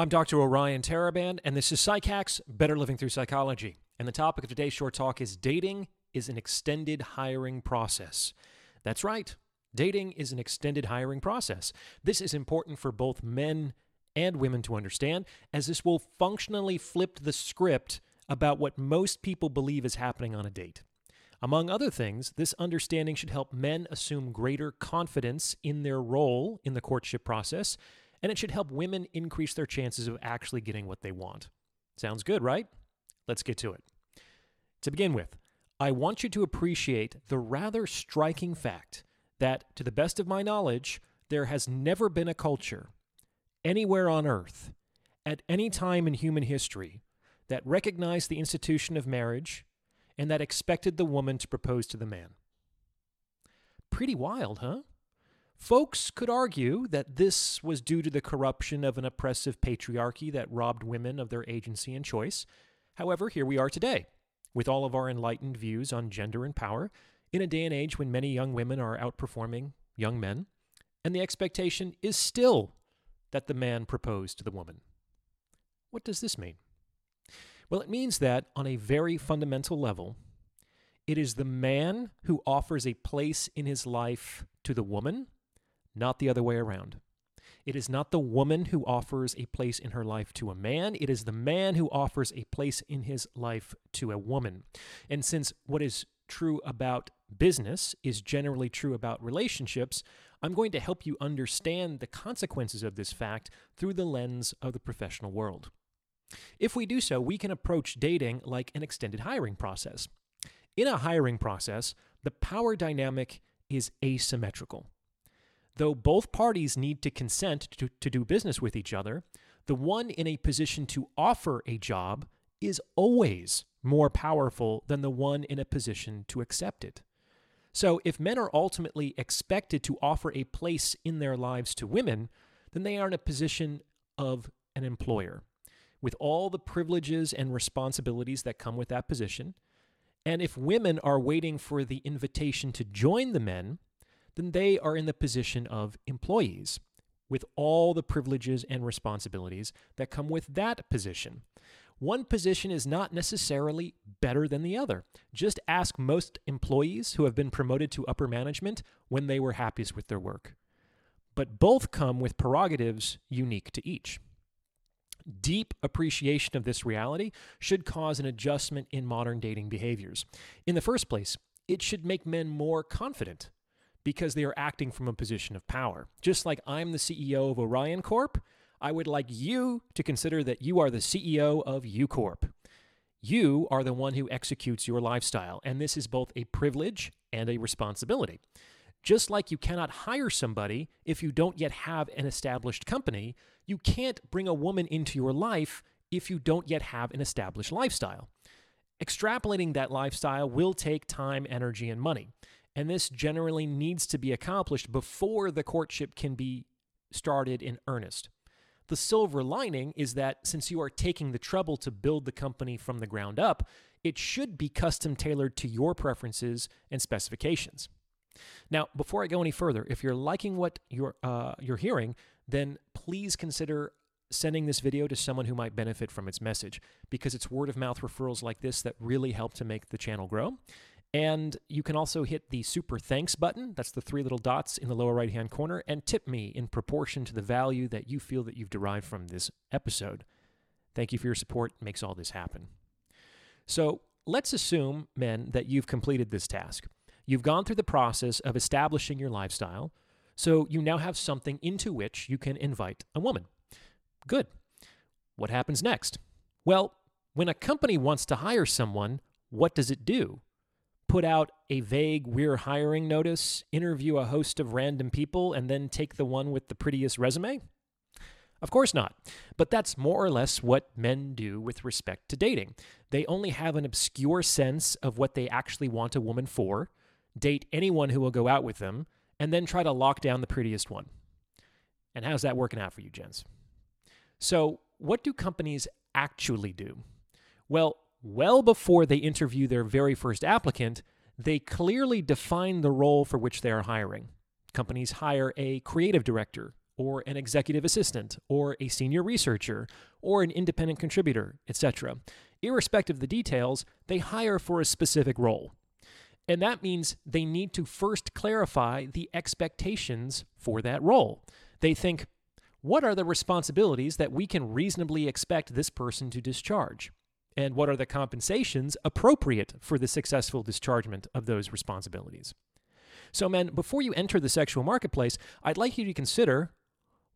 I'm Dr. Orion Taraban, and this is PsycHacks Better Living Through Psychology. And the topic of today's short talk is dating is an extended hiring process. That's right, dating is an extended hiring process. This is important for both men and women to understand, as this will functionally flip the script about what most people believe is happening on a date. Among other things, this understanding should help men assume greater confidence in their role in the courtship process and it should help women increase their chances of actually getting what they want. Sounds good, right? Let's get to it. To begin with, I want you to appreciate the rather striking fact that, to the best of my knowledge, there has never been a culture anywhere on earth at any time in human history that recognized the institution of marriage and that expected the woman to propose to the man. Pretty wild, huh? Folks could argue that this was due to the corruption of an oppressive patriarchy that robbed women of their agency and choice. However, here we are today, with all of our enlightened views on gender and power, in a day and age when many young women are outperforming young men, and the expectation is still that the man propose to the woman. What does this mean? Well, it means that on a very fundamental level, it is the man who offers a place in his life to the woman not the other way around. It is not the woman who offers a place in her life to a man. It is the man who offers a place in his life to a woman. And since what is true about business is generally true about relationships, I'm going to help you understand the consequences of this fact through the lens of the professional world. If we do so, we can approach dating like an extended hiring process. In a hiring process, the power dynamic is asymmetrical. Though both parties need to consent to, to do business with each other, the one in a position to offer a job is always more powerful than the one in a position to accept it. So, if men are ultimately expected to offer a place in their lives to women, then they are in a position of an employer with all the privileges and responsibilities that come with that position. And if women are waiting for the invitation to join the men, then they are in the position of employees with all the privileges and responsibilities that come with that position. One position is not necessarily better than the other. Just ask most employees who have been promoted to upper management when they were happiest with their work. But both come with prerogatives unique to each. Deep appreciation of this reality should cause an adjustment in modern dating behaviors. In the first place, it should make men more confident because they are acting from a position of power. Just like I'm the CEO of Orion Corp, I would like you to consider that you are the CEO of U Corp. You are the one who executes your lifestyle, and this is both a privilege and a responsibility. Just like you cannot hire somebody if you don't yet have an established company, you can't bring a woman into your life if you don't yet have an established lifestyle. Extrapolating that lifestyle will take time, energy, and money and this generally needs to be accomplished before the courtship can be started in earnest. The silver lining is that since you are taking the trouble to build the company from the ground up, it should be custom tailored to your preferences and specifications. Now, before I go any further, if you're liking what you're, uh, you're hearing, then please consider sending this video to someone who might benefit from its message because it's word of mouth referrals like this that really help to make the channel grow. And you can also hit the super thanks button. That's the three little dots in the lower right hand corner and tip me in proportion to the value that you feel that you've derived from this episode. Thank you for your support. It makes all this happen. So let's assume, men, that you've completed this task. You've gone through the process of establishing your lifestyle, so you now have something into which you can invite a woman. Good. What happens next? Well, when a company wants to hire someone, what does it do? Put out a vague we're hiring notice, interview a host of random people, and then take the one with the prettiest resume? Of course not. But that's more or less what men do with respect to dating. They only have an obscure sense of what they actually want a woman for, date anyone who will go out with them, and then try to lock down the prettiest one. And how's that working out for you, gents? So, what do companies actually do? Well, well before they interview their very first applicant, they clearly define the role for which they are hiring. Companies hire a creative director or an executive assistant, or a senior researcher, or an independent contributor, etc. Irrespective of the details, they hire for a specific role. And that means they need to first clarify the expectations for that role. They think, what are the responsibilities that we can reasonably expect this person to discharge? And what are the compensations appropriate for the successful dischargement of those responsibilities? So, men, before you enter the sexual marketplace, I'd like you to consider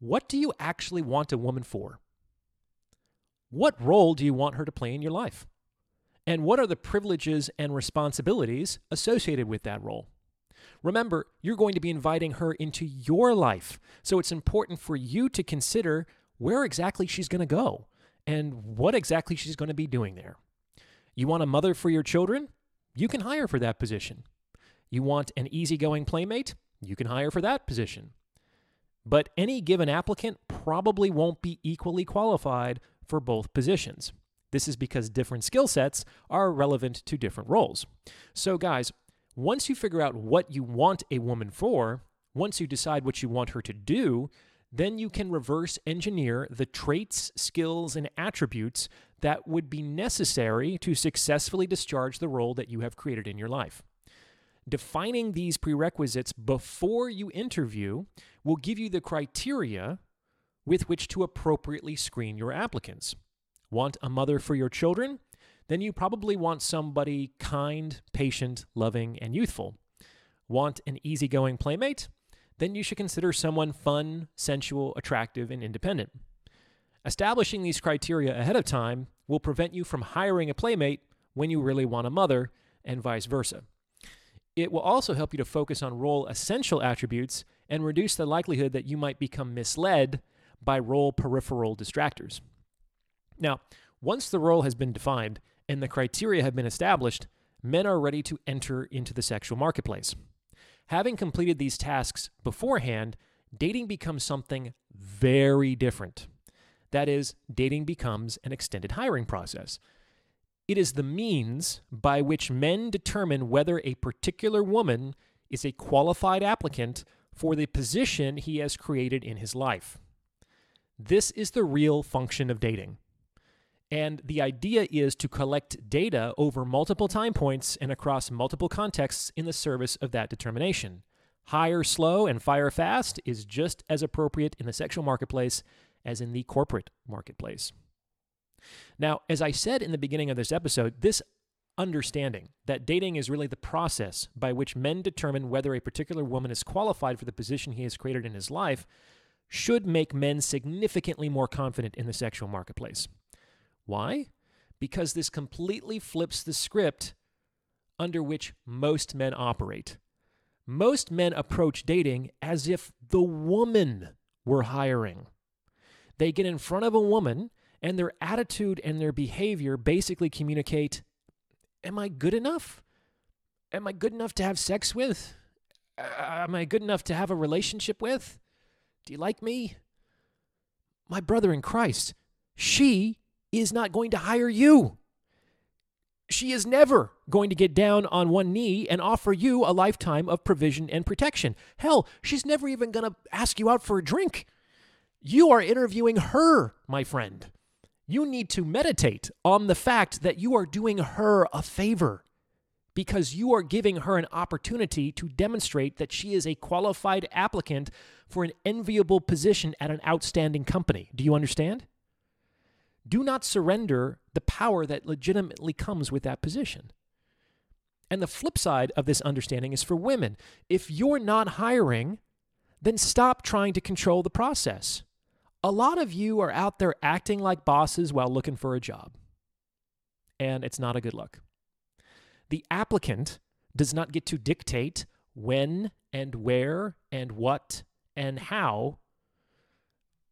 what do you actually want a woman for? What role do you want her to play in your life? And what are the privileges and responsibilities associated with that role? Remember, you're going to be inviting her into your life. So it's important for you to consider where exactly she's going to go and what exactly she's going to be doing there. You want a mother for your children? You can hire for that position. You want an easygoing playmate? You can hire for that position. But any given applicant probably won't be equally qualified for both positions. This is because different skill sets are relevant to different roles. So, guys, once you figure out what you want a woman for, once you decide what you want her to do, then you can reverse engineer the traits, skills, and attributes that would be necessary to successfully discharge the role that you have created in your life. Defining these prerequisites before you interview will give you the criteria with which to appropriately screen your applicants. Want a mother for your children? Then you probably want somebody kind, patient, loving, and youthful. Want an easygoing playmate? Then you should consider someone fun, sensual, attractive, and independent. Establishing these criteria ahead of time will prevent you from hiring a playmate when you really want a mother, and vice versa. It will also help you to focus on role essential attributes and reduce the likelihood that you might become misled by role peripheral distractors. Now, once the role has been defined and the criteria have been established, men are ready to enter into the sexual marketplace. Having completed these tasks beforehand, dating becomes something very different. That is, dating becomes an extended hiring process. It is the means by which men determine whether a particular woman is a qualified applicant for the position he has created in his life. This is the real function of dating. And the idea is to collect data over multiple time points and across multiple contexts in the service of that determination. Hire slow and fire fast is just as appropriate in the sexual marketplace as in the corporate marketplace. Now, as I said in the beginning of this episode, this understanding that dating is really the process by which men determine whether a particular woman is qualified for the position he has created in his life should make men significantly more confident in the sexual marketplace. Why? Because this completely flips the script under which most men operate. Most men approach dating as if the woman were hiring. They get in front of a woman, and their attitude and their behavior basically communicate Am I good enough? Am I good enough to have sex with? Am I good enough to have a relationship with? Do you like me? My brother in Christ, she is not going to hire you. She is never going to get down on one knee and offer you a lifetime of provision and protection. Hell, she's never even going to ask you out for a drink. You are interviewing her, my friend. You need to meditate on the fact that you are doing her a favor because you are giving her an opportunity to demonstrate that she is a qualified applicant for an enviable position at an outstanding company. Do you understand? Do not surrender the power that legitimately comes with that position. And the flip side of this understanding is for women. If you're not hiring, then stop trying to control the process. A lot of you are out there acting like bosses while looking for a job. And it's not a good look. The applicant does not get to dictate when and where and what and how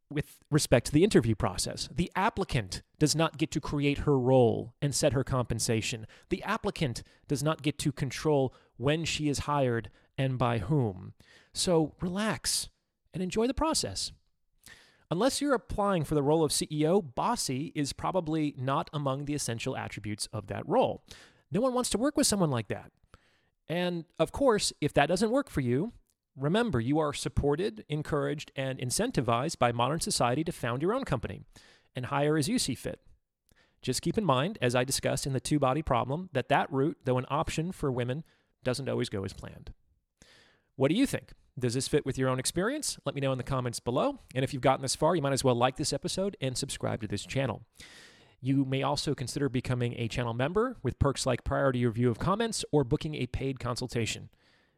with respect to the interview process. The applicant does not get to create her role and set her compensation. The applicant does not get to control when she is hired and by whom. So relax and enjoy the process. Unless you're applying for the role of CEO, bossy is probably not among the essential attributes of that role. No one wants to work with someone like that. And of course, if that doesn't work for you, remember you are supported, encouraged, and incentivized by modern society to found your own company and hire as you see fit. Just keep in mind, as I discussed in the two body problem, that that route, though an option for women, doesn't always go as planned. What do you think? Does this fit with your own experience? Let me know in the comments below. And if you've gotten this far, you might as well like this episode and subscribe to this channel. You may also consider becoming a channel member with perks like priority review of comments or booking a paid consultation.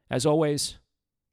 As always,